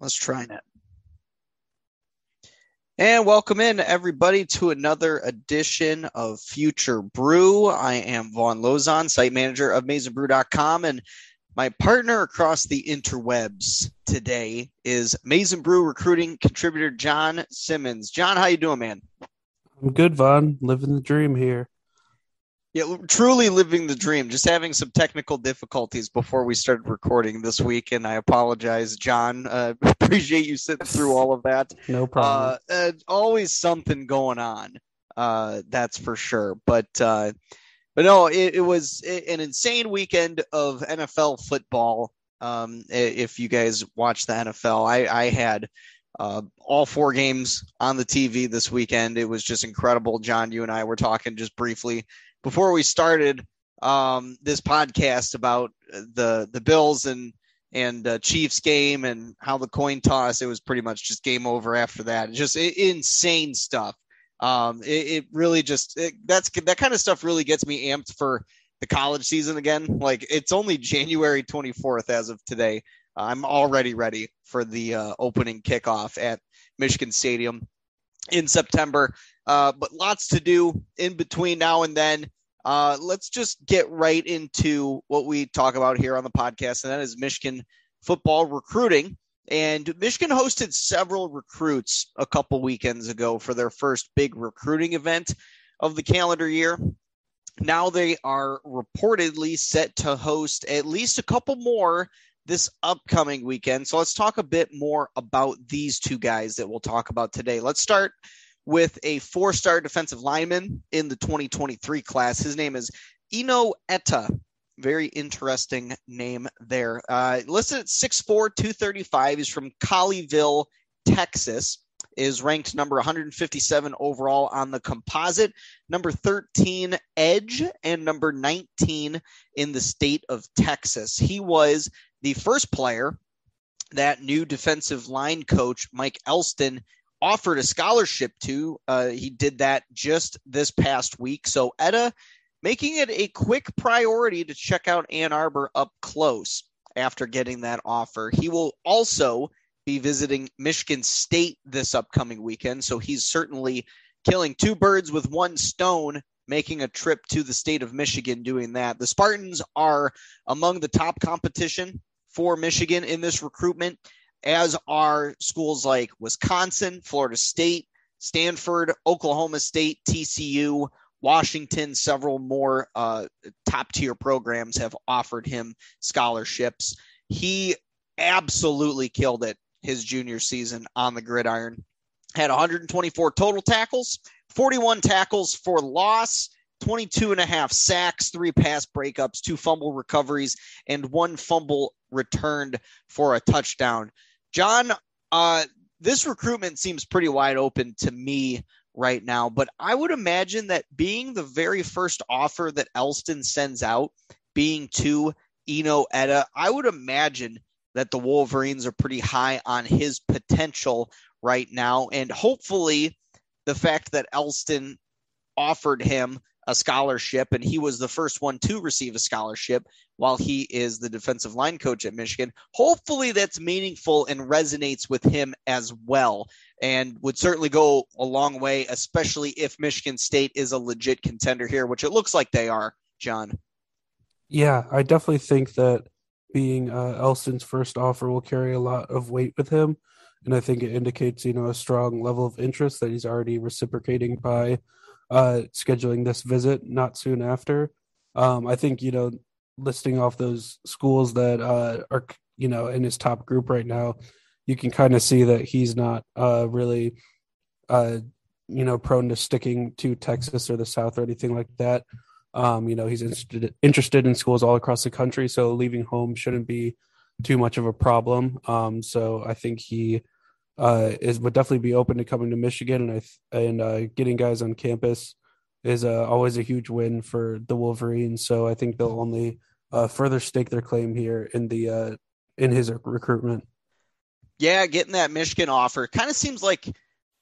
Let's try it. And welcome in everybody to another edition of Future Brew. I am Von Lozon, site manager of MaizenBrew.com, and my partner across the interwebs today is Maizen Brew recruiting contributor John Simmons. John, how you doing, man? I'm good, Von. Living the dream here. Yeah, truly living the dream. Just having some technical difficulties before we started recording this week, and I apologize, John. Uh, appreciate you sitting through all of that. No problem. Uh, uh, always something going on. Uh, that's for sure. But uh, but no, it, it was an insane weekend of NFL football. Um, if you guys watch the NFL, I, I had uh, all four games on the TV this weekend. It was just incredible. John, you and I were talking just briefly before we started um, this podcast about the the Bills and and uh, Chiefs game and how the coin toss. It was pretty much just game over after that. Just it, insane stuff. Um, it, it, really just it, that's that kind of stuff really gets me amped for the college season again. Like it's only January 24th as of today. I'm already ready for the uh, opening kickoff at Michigan Stadium in September. Uh, but lots to do in between now and then. Uh, let's just get right into what we talk about here on the podcast, and that is Michigan football recruiting. And Michigan hosted several recruits a couple weekends ago for their first big recruiting event of the calendar year. Now they are reportedly set to host at least a couple more this upcoming weekend. So let's talk a bit more about these two guys that we'll talk about today. Let's start with a four star defensive lineman in the 2023 class. His name is Eno Etta. Very interesting name there. Uh, listed at 6'4, 235. He's from Colleyville, Texas. Is ranked number 157 overall on the composite, number 13 edge, and number 19 in the state of Texas. He was the first player that new defensive line coach Mike Elston offered a scholarship to. Uh, he did that just this past week. So Etta making it a quick priority to check out Ann Arbor up close after getting that offer. He will also be visiting Michigan State this upcoming weekend. So he's certainly killing two birds with one stone, making a trip to the state of Michigan doing that. The Spartans are among the top competition for Michigan in this recruitment as are schools like Wisconsin, Florida State, Stanford, Oklahoma State, TCU, Washington, several more uh, top tier programs have offered him scholarships. He absolutely killed it his junior season on the gridiron. Had 124 total tackles 41 tackles for loss, 22 and a half sacks, three pass breakups, two fumble recoveries, and one fumble returned for a touchdown. John, uh, this recruitment seems pretty wide open to me right now, but I would imagine that being the very first offer that Elston sends out, being to Eno Etta, I would imagine that the Wolverines are pretty high on his potential right now. And hopefully, the fact that Elston offered him a scholarship and he was the first one to receive a scholarship while he is the defensive line coach at Michigan. Hopefully that's meaningful and resonates with him as well and would certainly go a long way especially if Michigan State is a legit contender here, which it looks like they are, John. Yeah, I definitely think that being uh, Elston's first offer will carry a lot of weight with him and I think it indicates, you know, a strong level of interest that he's already reciprocating by uh, scheduling this visit not soon after. Um, I think you know listing off those schools that uh, are you know in his top group right now, you can kind of see that he's not uh, really uh, you know prone to sticking to Texas or the South or anything like that. Um, you know he's interested interested in schools all across the country, so leaving home shouldn't be too much of a problem. Um, so I think he uh, is would definitely be open to coming to Michigan, and I and uh, getting guys on campus is uh, always a huge win for the Wolverines. So I think they'll only uh, further stake their claim here in the uh, in his recruitment. Yeah, getting that Michigan offer kind of seems like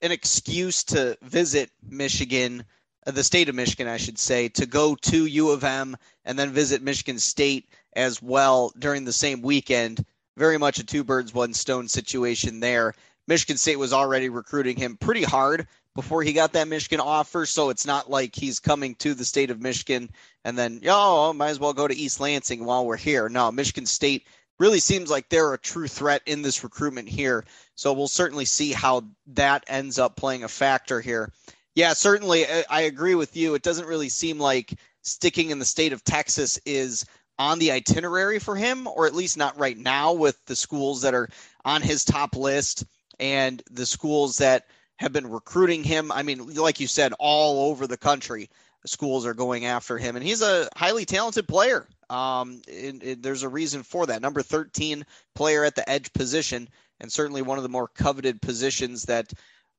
an excuse to visit Michigan, uh, the state of Michigan, I should say, to go to U of M and then visit Michigan State as well during the same weekend. Very much a two birds, one stone situation there. Michigan State was already recruiting him pretty hard before he got that Michigan offer. So it's not like he's coming to the state of Michigan and then, oh, might as well go to East Lansing while we're here. No, Michigan State really seems like they're a true threat in this recruitment here. So we'll certainly see how that ends up playing a factor here. Yeah, certainly. I agree with you. It doesn't really seem like sticking in the state of Texas is on the itinerary for him, or at least not right now with the schools that are on his top list and the schools that have been recruiting him. I mean, like you said, all over the country, schools are going after him, and he's a highly talented player. Um, it, there's a reason for that. Number 13 player at the edge position, and certainly one of the more coveted positions that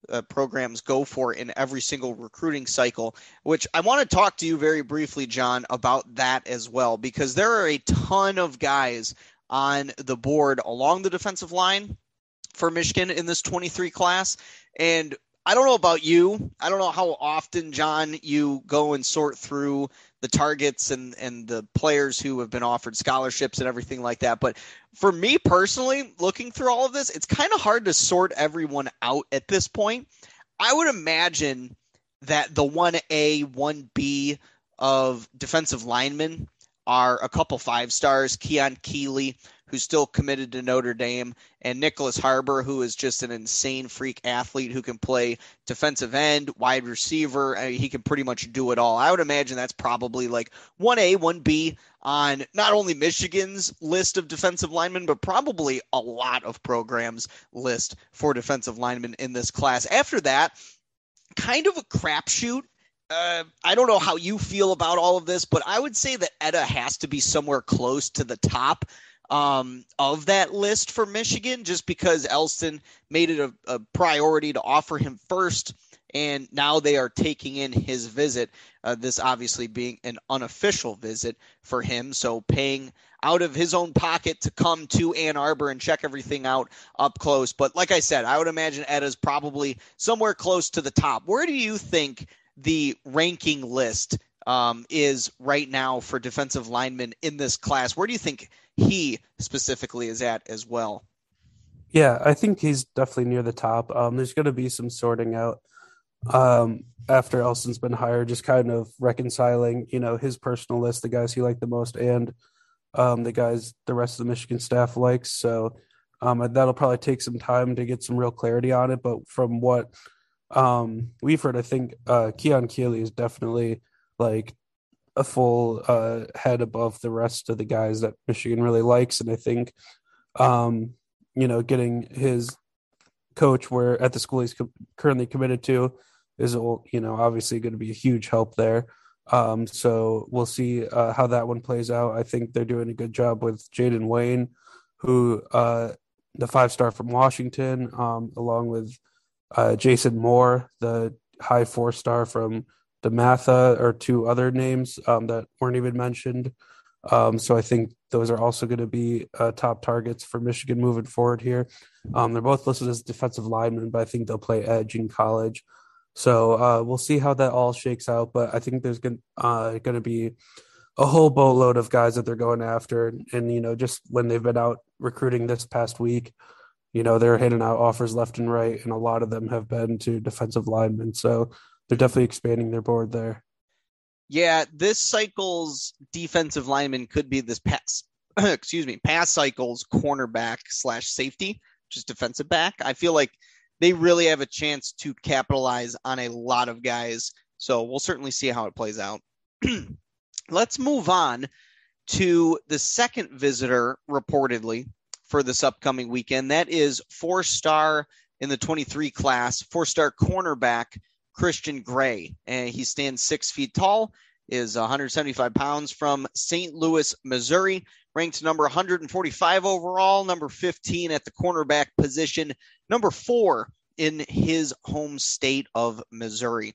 uh, programs go for in every single recruiting cycle. Which I want to talk to you very briefly, John, about that as well, because there are a ton of guys on the board along the defensive line for Michigan in this 23 class. And I don't know about you. I don't know how often, John, you go and sort through the targets and, and the players who have been offered scholarships and everything like that. But for me personally, looking through all of this, it's kind of hard to sort everyone out at this point. I would imagine that the 1A, 1B of defensive linemen are a couple five stars. Keon Keeley, who's still committed to Notre Dame, and Nyckoles Harbor, who is just an insane freak athlete who can play defensive end, wide receiver. I mean, he can pretty much do it all. I would imagine that's probably like 1A, 1B on not only Michigan's list of defensive linemen, but probably a lot of programs' list for defensive linemen in this class. After that, kind of a crapshoot. Uh, I don't know how you feel about all of this, but I would say that Etta has to be somewhere close to the top um, of that list for Michigan just because Elston made it a, a, priority to offer him first. And now they are taking in his visit, uh, this obviously being an unofficial visit for him. So paying out of his own pocket to come to Ann Arbor and check everything out up close. But like I said, I would imagine Etta's probably somewhere close to the top. Where do you think the ranking list um, is right now for defensive linemen in this class? Where do you think he specifically is at as well. Yeah, I think he's definitely near the top. Um, there's going to be some sorting out um, after Elston's been hired, just kind of reconciling, you know, his personal list, the guys he liked the most, and um, the guys the rest of the Michigan staff likes. So um, that'll probably take some time to get some real clarity on it. But from what um, we've heard, I think uh, Keon Keeley is definitely like a full uh, head above the rest of the guys that Michigan really likes, and I think, um, you know, getting his coach where at the school he's co- currently committed to is you know obviously going to be a huge help there. Um, so we'll see uh, how that one plays out. I think they're doing a good job with Jayden Wayne, who uh, the five star from Washington, um, along with uh, Jason Moore, the high four star from DeMatha, or two other names um, that weren't even mentioned. Um, so I think those are also going to be uh, top targets for Michigan moving forward here. Um, they're both listed as defensive linemen, but I think they'll play edge in college. So uh, we'll see how that all shakes out. But I think there's going uh, to be a whole boatload of guys that they're going after. And, and, you know, just when they've been out recruiting this past week, you know, they're hitting out offers left and right. And a lot of them have been to defensive linemen. So they're definitely expanding their board there. Yeah, this cycle's defensive lineman could be this pass, excuse me, pass cycle's cornerback slash safety, just defensive back. I feel like they really have a chance to capitalize on a lot of guys. So we'll certainly see how it plays out. Let's move on to the second visitor reportedly for this upcoming weekend. That is four star in the 23 class, four star cornerback Christian Gray. And he stands six feet tall, is 175 pounds from St. Louis, Missouri, ranked number 145 overall, number 15 at the cornerback position, number four in his home state of Missouri.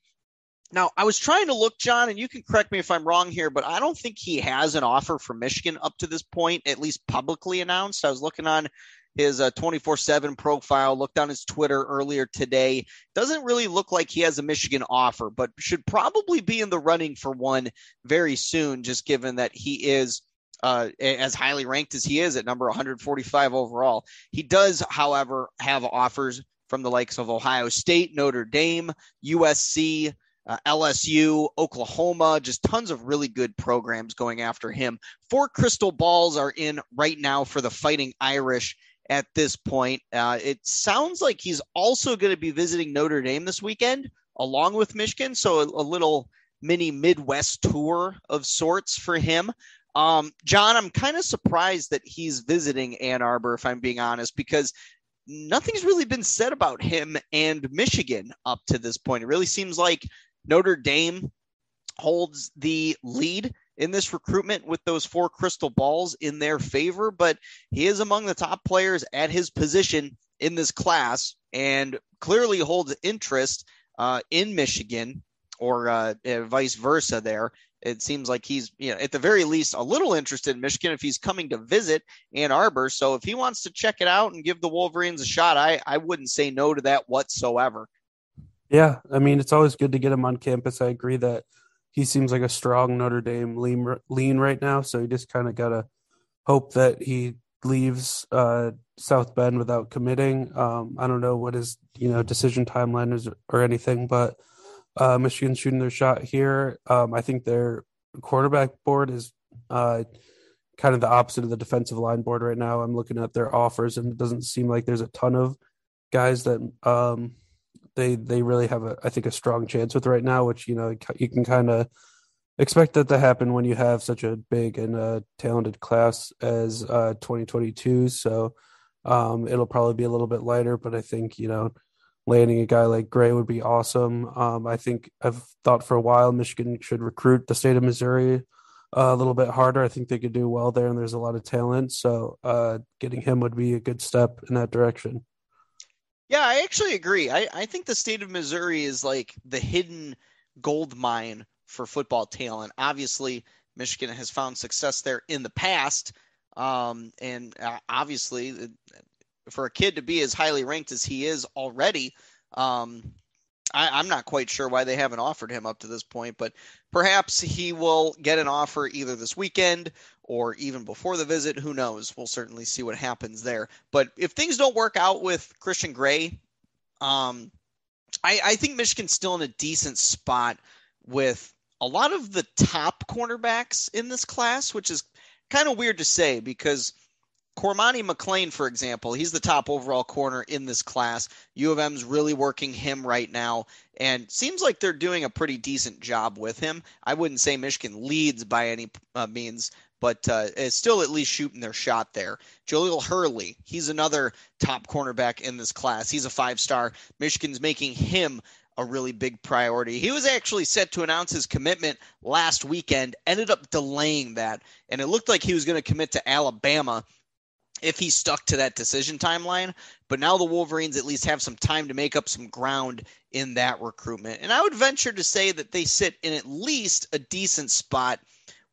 Now, I was trying to look, John, and you can correct me if I'm wrong here, but I don't think he has an offer from Michigan up to this point, at least publicly announced. I was looking on his 24 uh, 7 profile, looked on his Twitter earlier today. Doesn't really look like he has a Michigan offer, but should probably be in the running for one very soon, just given that he is. Uh, as highly ranked as he is at number 145 overall. He does, however, have offers from the likes of Ohio State, Notre Dame, USC, uh, LSU, Oklahoma, just tons of really good programs going after him. Four crystal balls are in right now for the Fighting Irish at this point. Uh, it sounds like he's also going to be visiting Notre Dame this weekend along with Michigan. So a, a little mini Midwest tour of sorts for him. Um, John, I'm kind of surprised that he's visiting Ann Arbor, if I'm being honest, because nothing's really been said about him and Michigan up to this point. It really seems like Notre Dame holds the lead in this recruitment with those four crystal balls in their favor, but he is among the top players at his position in this class and clearly holds interest uh, in Michigan or uh, vice versa there. It seems like he's, you know, at the very least, a little interested in Michigan if he's coming to visit Ann Arbor. So if he wants to check it out and give the Wolverines a shot, I, I wouldn't say no to that whatsoever. Yeah, I mean, it's always good to get him on campus. I agree that he seems like a strong Notre Dame lean, lean right now. So you just kind of got to hope that he leaves uh, South Bend without committing. Um, I don't know what his you know decision timeline is or anything, but uh, Michigan's shooting their shot here. Um, I think their quarterback board is uh, kind of the opposite of the defensive line board right now. I'm looking at their offers, and it doesn't seem like there's a ton of guys that um, they they really have a I think a strong chance with right now, which you know you can kind of expect that to happen when you have such a big and uh, talented class as uh, 2022. So um, it'll probably be a little bit lighter, but I think you know landing a guy like Gray would be awesome. Um, I think I've thought for a while Michigan should recruit the state of Missouri uh, a little bit harder. I think they could do well there, and there's a lot of talent. So uh, getting him would be a good step in that direction. Yeah, I actually agree. I, I think the state of Missouri is like the hidden gold mine for football talent. Obviously, Michigan has found success there in the past. Um, and uh, obviously, for a kid to be as highly ranked as he is already, um, I, am not quite sure why they haven't offered him up to this point, but perhaps he will get an offer either this weekend or even before the visit. Who knows? We'll certainly see what happens there. But if things don't work out with Christian Gray, um, I, I think Michigan's still in a decent spot with a lot of the top cornerbacks in this class, which is kind of weird to say because Cormani McClain, for example, he's the top overall corner in this class. U of M's really working him right now, and seems like they're doing a pretty decent job with him. I wouldn't say Michigan leads by any uh, means, but uh, still at least shooting their shot there. Jahlil Hurley, he's another top cornerback in this class. He's a five star. Michigan's making him a really big priority. He was actually set to announce his commitment last weekend, ended up delaying that, and it looked like he was going to commit to Alabama if he stuck to that decision timeline. But now the Wolverines at least have some time to make up some ground in that recruitment. And I would venture to say that they sit in at least a decent spot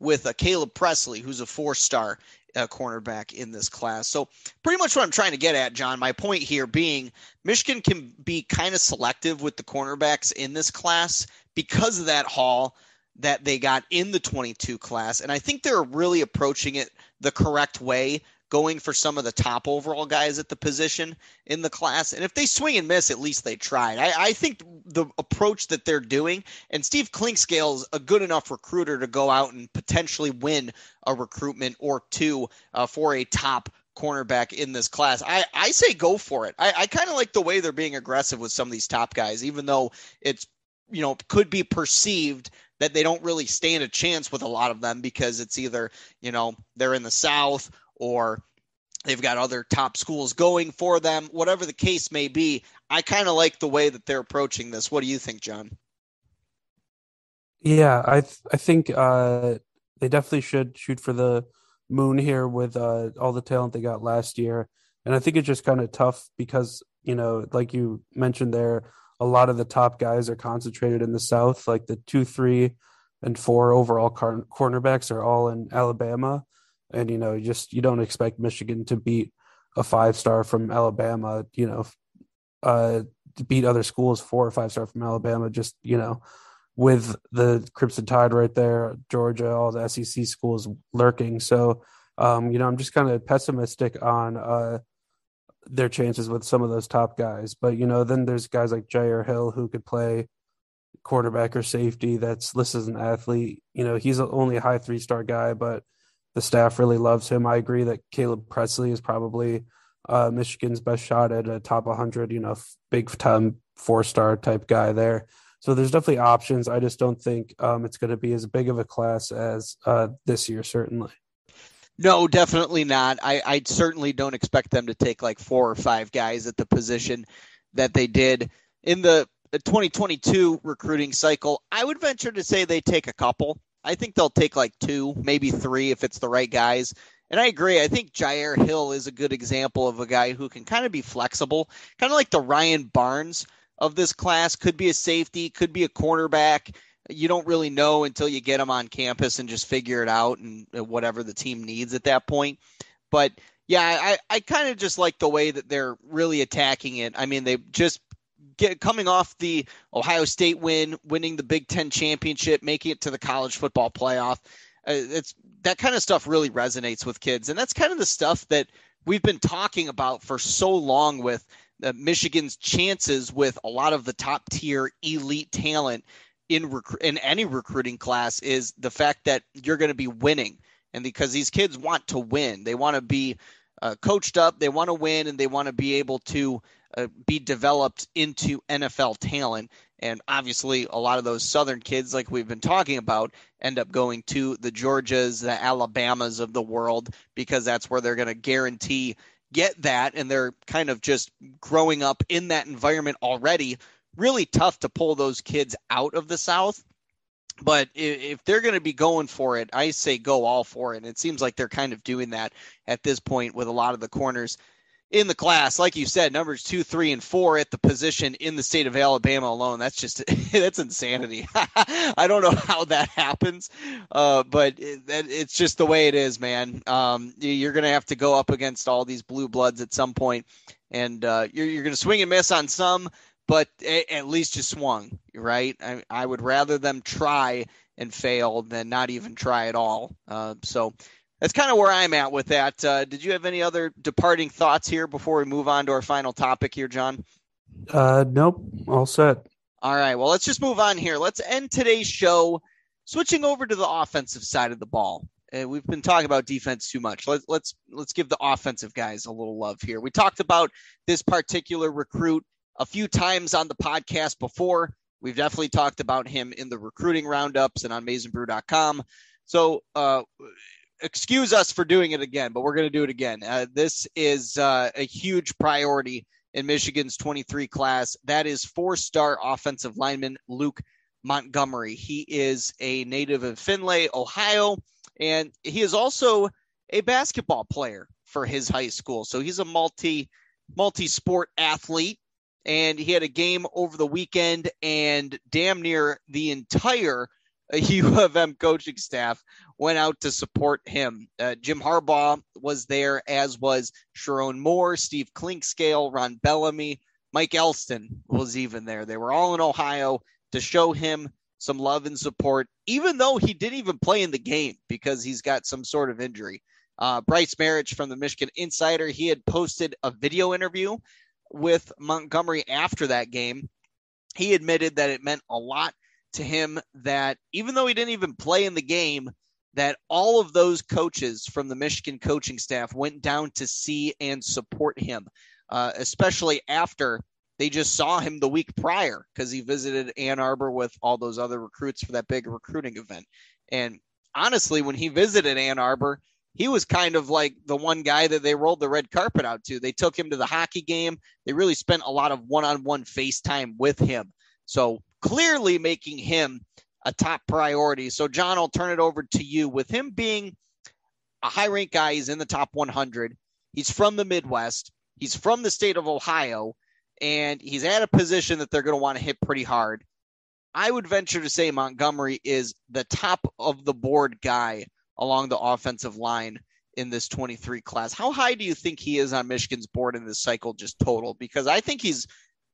with a Caleb Presley, who's a four star uh, cornerback in this class. So, pretty much what I'm trying to get at, John, my point here being Michigan can be kind of selective with the cornerbacks in this class because of that haul that they got in the 22 class. And I think they're really approaching it the correct way going for some of the top overall guys at the position in the class. And if they swing and miss, at least they tried. I, I think the approach that they're doing, and Steve Clinkscale is a good enough recruiter to go out and potentially win a recruitment or two uh, for a top cornerback in this class. I, I say go for it. I, I kind of like the way they're being aggressive with some of these top guys, even though it's, you know, could be perceived that they don't really stand a chance with a lot of them because it's either, you know, they're in the South or they've got other top schools going for them, whatever the case may be. I kind of like the way that they're approaching this. What do you think, John? Yeah, I th- I think uh, they definitely should shoot for the moon here with uh, all the talent they got last year, and I think it's just kind of tough because you know, like you mentioned there, a lot of the top guys are concentrated in the South, like the two, three, and four overall car- cornerbacks are all in Alabama and you know, just you don't expect Michigan to beat a five star from Alabama, you know, uh, to beat other schools four or five star from Alabama. Just you know, with the Crimson Tide right there, Georgia, all the SEC schools lurking. So, um, you know, I'm just kind of pessimistic on uh, their chances with some of those top guys. But you know, then there's guys like Jyaire Hill who could play quarterback or safety. That's listed as an athlete. You know, he's only a high three star guy, but the staff really loves him. I agree that Caleb Presley is probably uh, Michigan's best shot at a top 100, you know, big time four star type guy there. So there's definitely options. I just don't think um, it's going to be as big of a class as uh, this year, certainly. No, definitely not. I, I certainly don't expect them to take like four or five guys at the position that they did in the 2022 recruiting cycle. I would venture to say they take a couple. I think they'll take like two, maybe three if it's the right guys. And I agree. I think Jyaire Hill is a good example of a guy who can kind of be flexible, kind of like the Ryan Barnes of this class. Could be a safety, could be a cornerback. You don't really know until you get him on campus and just figure it out and whatever the team needs at that point. But yeah, I, I kind of just like the way that they're really attacking it. I mean, they just get coming off the Ohio State win, winning the Big Ten championship, making it to the college football playoff. Uh, it's that kind of stuff really resonates with kids, and that's kind of the stuff that we've been talking about for so long with uh, Michigan's chances with a lot of the top tier elite talent in rec- in any recruiting class is the fact that you're going to be winning, and because these kids want to win, they want to be uh, coached up, they want to win, and they want to be able to uh, be developed into NFL talent. And obviously, a lot of those Southern kids, like we've been talking about, end up going to the Georgias, the Alabamas of the world, because that's where they're going to guarantee get that. And they're kind of just growing up in that environment already. Really tough to pull those kids out of the South. But if they're going to be going for it, I say go all for it. And it seems like they're kind of doing that at this point with a lot of the corners in the class, like you said, numbers two, three, and four at the position in the state of Alabama alone. That's just that's insanity. I don't know how that happens, uh, but it, it's just the way it is, man. Um, you're going to have to go up against all these blue bloods at some point, and uh, you're, you're going to swing and miss on some, but at least you swung, right? I, I would rather them try and fail than not even try at all. Uh, so that's kind of where I'm at with that. Uh, did you have any other departing thoughts here before we move on to our final topic here, John? Uh, nope, all set. All right, well, let's just move on here. Let's end today's show switching over to the offensive side of the ball. Uh, we've been talking about defense too much. Let's let's let's give the offensive guys a little love here. We talked about this particular recruit a few times on the podcast before. We've definitely talked about him in the recruiting roundups and on MaizenBrew.com. So uh, excuse us for doing it again, but we're going to do it again. Uh, this is uh, a huge priority in Michigan's 23 class. That is four star offensive lineman Luke Montgomery. He is a native of Findlay, Ohio, and he is also a basketball player for his high school. So he's a multi multi sport athlete. And he had a game over the weekend, and damn near the entire U of M coaching staff went out to support him. Uh, Jim Harbaugh was there, as was Sherrone Moore, Steve Clinkscale, Ron Bellamy, Mike Elston was even there. They were all in Ohio to show him some love and support, even though he didn't even play in the game because he's got some sort of injury. Uh, Brice Marion from the Michigan Insider, he had posted a video interview with Montgomery after that game. He admitted that it meant a lot to him that even though he didn't even play in the game, that all of those coaches from the Michigan coaching staff went down to see and support him, uh, especially after they just saw him the week prior because he visited Ann Arbor with all those other recruits for that big recruiting event. And honestly, when he visited Ann Arbor, he was kind of like the one guy that they rolled the red carpet out to. They took him to the hockey game. They really spent a lot of one on one FaceTime with him. So clearly making him a top priority. So, John, I'll turn it over to you. With him being a high ranked guy, he's in the top 100. He's from the Midwest, he's from the state of Ohio, and he's at a position that they're going to want to hit pretty hard. I would venture to say Montgomery is the top of the board guy along the offensive line in this 23 class. How high do you think he is on Michigan's board in this cycle, just total? Because I think he's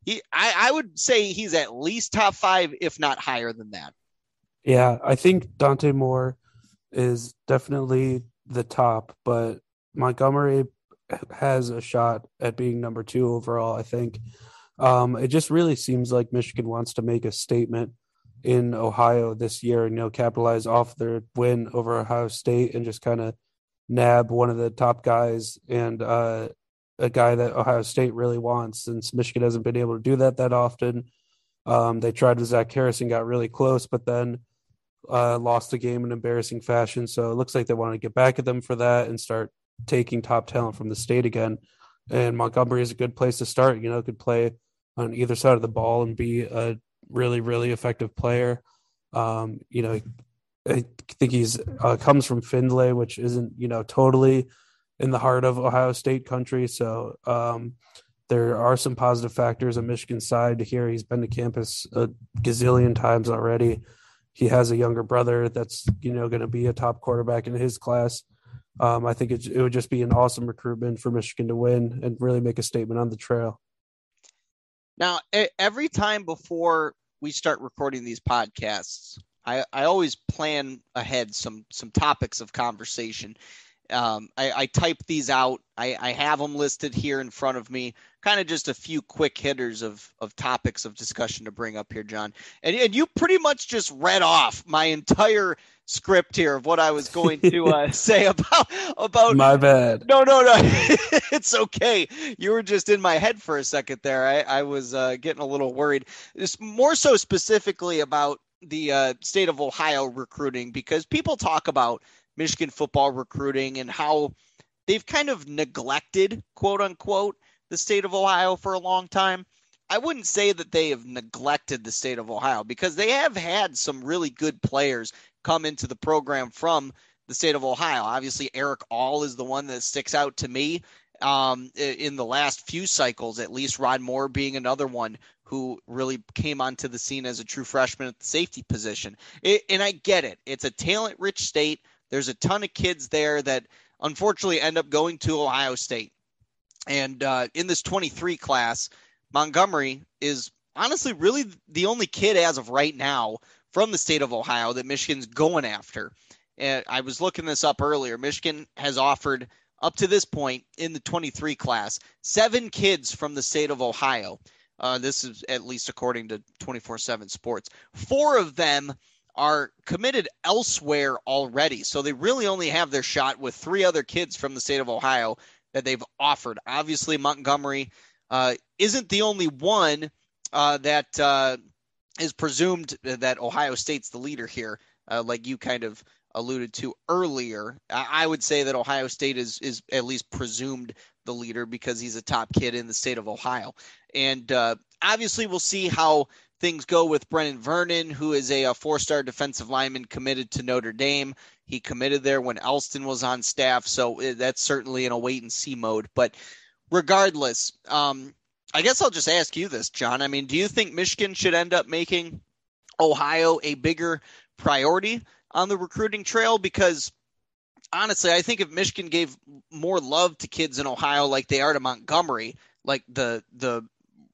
he I, I would say he's at least top five, if not higher than that. Yeah, I think Dante Moore is definitely the top, but Montgomery has a shot at being number two overall. I think um, it just really seems like Michigan wants to make a statement in Ohio this year and you know capitalize off their win over Ohio State and just kind of nab one of the top guys and uh, a guy that Ohio State really wants since Michigan hasn't been able to do that that often. Um, they tried with Zach Harrison, got really close, but then uh, lost the game in embarrassing fashion. So it looks like they want to get back at them for that and start taking top talent from the state again. And Montgomery is a good place to start. You know, could play on either side of the ball and be a really, really effective player. Um, you know, I think he's uh, comes from Findlay, which isn't you know totally in the heart of Ohio State country. So um, there are some positive factors on Michigan's side here. He's been to campus a gazillion times already. He has a younger brother that's you know going to be a top quarterback in his class. Um, I think it, it would just be an awesome recruitment for Michigan to win and really make a statement on the trail. Now, every time before we start recording these podcasts, I, I always plan ahead some some topics of conversation um, I, I type these out. I, I have them listed here in front of me. Kind of just a few quick hitters of of topics of discussion to bring up here, John. And and you pretty much just read off my entire script here of what I was going to uh, say about about. My bad. No, no, no. it's okay. You were just in my head for a second there. I I was uh, getting a little worried. It's more so specifically about the uh, state of Ohio recruiting because people talk about Michigan football recruiting and how they've kind of neglected, quote unquote, the state of Ohio for a long time. I wouldn't say that they have neglected the state of Ohio because they have had some really good players come into the program from the state of Ohio. Obviously, Erick All is the one that sticks out to me um, in the last few cycles, at least Rod Moore being another one who really came onto the scene as a true freshman at the safety position. It, and I get it. It's a talent rich state there's a ton of kids there that unfortunately end up going to Ohio State. And uh, in this 23 class, Montgomery is honestly really the only kid as of right now from the state of Ohio that Michigan's going after. And I was looking this up earlier. Michigan has offered up to this point in the 23 class seven kids from the state of Ohio. Uh, this is at least according to 24 7 Sports. Four of them are committed elsewhere already. So they really only have their shot with three other kids from the state of Ohio that they've offered. Obviously, Montgomery uh, isn't the only one uh, that uh, is presumed that Ohio State's the leader here. uh, like you kind of alluded to earlier. I would say that Ohio State is is at least presumed the leader because he's a top kid in the state of Ohio, and uh, obviously we'll see how things go with Brenan Vernon, who is a, a four star defensive lineman committed to Notre Dame. He committed there when Elston was on staff, so eh, that's certainly in a wait and see mode. But regardless, um, I guess I'll just ask you this, John. I mean, do you think Michigan should end up making Ohio a bigger priority on the recruiting trail? Because honestly, I think if Michigan gave more love to kids in Ohio like they are to Montgomery, like the the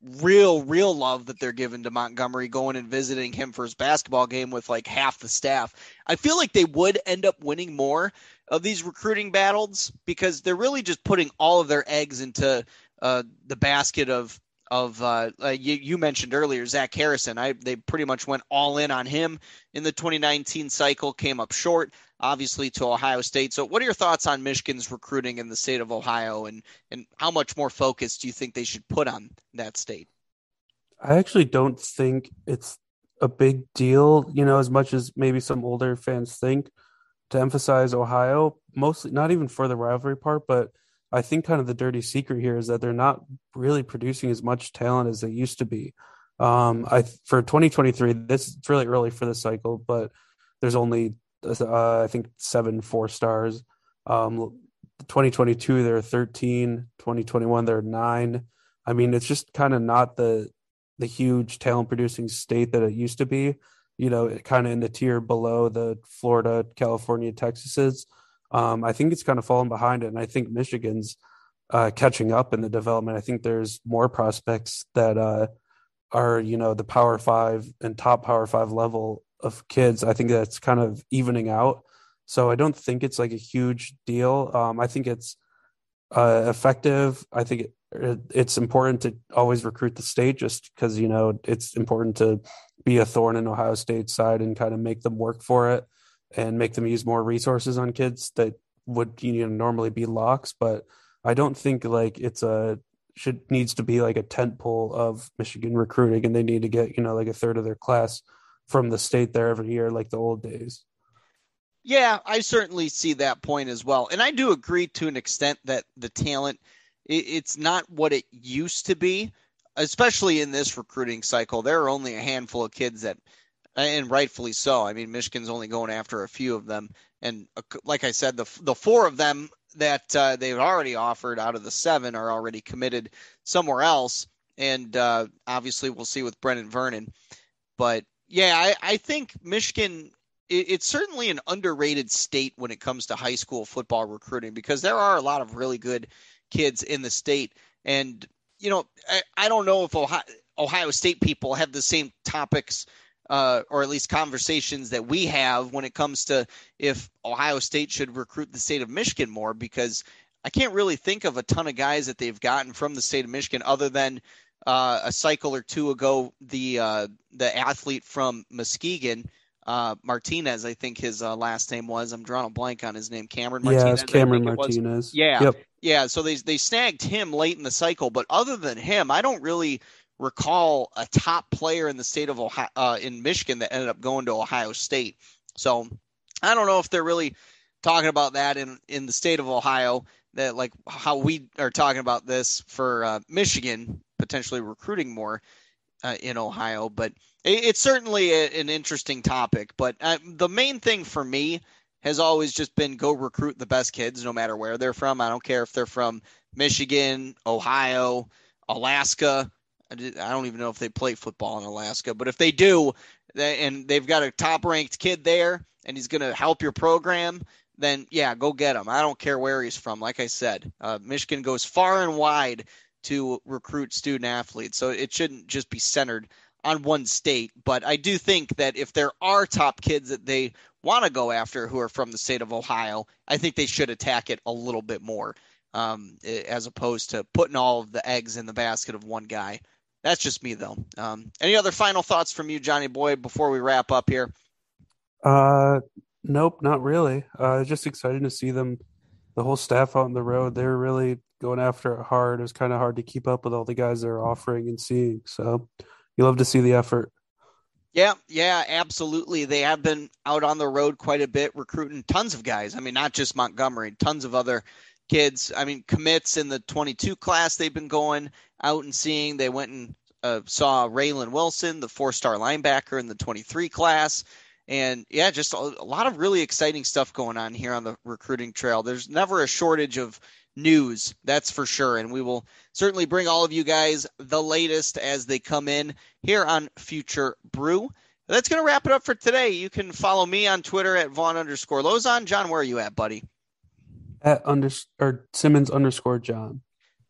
real real love that they're giving to Montgomery going and visiting him for his basketball game with like half the staff. I feel like they would end up winning more of these recruiting battles because they're really just putting all of their eggs into uh, the basket of of uh, uh, you, you, mentioned earlier Zach Harrison. I they pretty much went all in on him in the 2019 cycle, came up short obviously to Ohio State. So, what are your thoughts on Michigan's recruiting in the state of Ohio, and and how much more focus do you think they should put on that state? I actually don't think it's a big deal, you know, as much as maybe some older fans think to emphasize Ohio, mostly not even for the rivalry part, but I think kind of the dirty secret here is that they're not really producing as much talent as they used to be. Um, I for 2023, this is really early for the cycle, but there's only uh, I think seven four stars. Um, 2022 they're 13. 2021 they're nine. I mean, it's just kind of not the the huge talent producing state that it used to be. You know, kind of in the tier below the Florida, California, Texases. Um, I think it's kind of fallen behind it, and I think Michigan's uh, catching up in the development. I think there's more prospects that uh, are, you know, the Power Five and top Power Five level of kids. I think that's kind of evening out. So I don't think it's like a huge deal. Um, I think it's uh, effective. I think it, it's important to always recruit the state just because, you know, it's important to be a thorn in Ohio State's side and kind of make them work for it and make them use more resources on kids that would you know normally be locks. But I don't think like it's a should needs to be like a tent pole of Michigan recruiting and they need to get, you know, like a third of their class from the state there every year, like the old days. Yeah, I certainly see that point as well, and I do agree to an extent that the talent it's not what it used to be, especially in this recruiting cycle. There are only a handful of kids that, and rightfully so. I mean, Michigan's only going after a few of them, and uh, like I said, the the four of them that uh, they've already offered out of the seven are already committed somewhere else, and uh, obviously we'll see with Brenan Vernon, but yeah, I, I think Michigan it's certainly an underrated state when it comes to high school football recruiting because there are a lot of really good kids in the state. And, you know, I, I don't know if Ohio, Ohio State people have the same topics uh, or at least conversations that we have when it comes to if Ohio State should recruit the state of Michigan more because I can't really think of a ton of guys that they've gotten from the state of Michigan other than uh, a cycle or two ago, the uh, the athlete from Muskegon, uh, Martinez, I think his uh, last name was. I'm drawing a blank on his name. Cameron Martinez. Yeah, it's Cameron Martinez. Yeah, yep. yeah. So they they snagged him late in the cycle, but other than him, I don't really recall a top player in the state of Ohio uh, in Michigan that ended up going to Ohio State. So I don't know if they're really talking about that in in the state of Ohio that like how we are talking about this for uh, Michigan potentially recruiting more uh, in Ohio. But it, it's certainly a, an interesting topic. But uh, the main thing for me has always just been go recruit the best kids, no matter where they're from. I don't care if they're from Michigan, Ohio, Alaska. I don't even know if they play football in Alaska, but if they do, and they've got a top ranked kid there, and he's going to help your program, then yeah, go get him. I don't care where he's from. Like I said, uh, Michigan goes far and wide to recruit student athletes. So it shouldn't just be centered on one state. But I do think that if there are top kids that they want to go after who are from the state of Ohio, I think they should attack it a little bit more um, as opposed to putting all of the eggs in the basket of one guy. That's just me, though. Um, any other final thoughts from you, Johnny Boy, before we wrap up here? Uh, nope, not really. Uh, just excited to see them, the whole staff out on the road. They're really going after it hard. It was kind of hard to keep up with all the guys they're offering and seeing. So you love to see the effort. Yeah, yeah, absolutely. They have been out on the road quite a bit, recruiting tons of guys. I mean, not just Montgomery, tons of other kids. I mean, commits in the 22 class they've been going out and seeing. They went and uh, saw Raylen Wilson, the four star linebacker in the 23 class. And yeah, just a, a lot of really exciting stuff going on here on the recruiting trail. There's never a shortage of news, that's for sure. And we will certainly bring all of you guys the latest as they come in here on Future Brew. That's going to wrap it up for today. You can follow me on Twitter at Von underscore Lozon. John, where are you at, buddy? At under, or Simmons underscore John.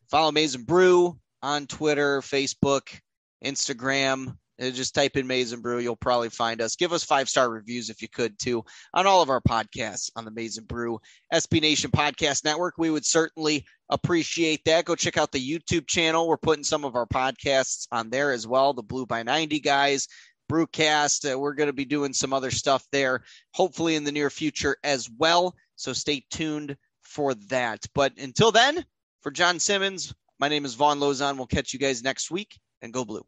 Follow Maize n Brew on Twitter, Facebook, Instagram. Uh, just type in Maize n Brew. You'll probably find us. Give us five star reviews if you could too on all of our podcasts on the Maize n Brew SB Nation Podcast Network. We would certainly appreciate that. Go check out the YouTube channel. We're putting some of our podcasts on there as well. The Blue by 90 guys, Brewcast. Uh, we're going to be doing some other stuff there, hopefully in the near future as well. So stay tuned for that. But until then, for John Simmons, my name is Von Lozon. We'll catch you guys next week and go blue.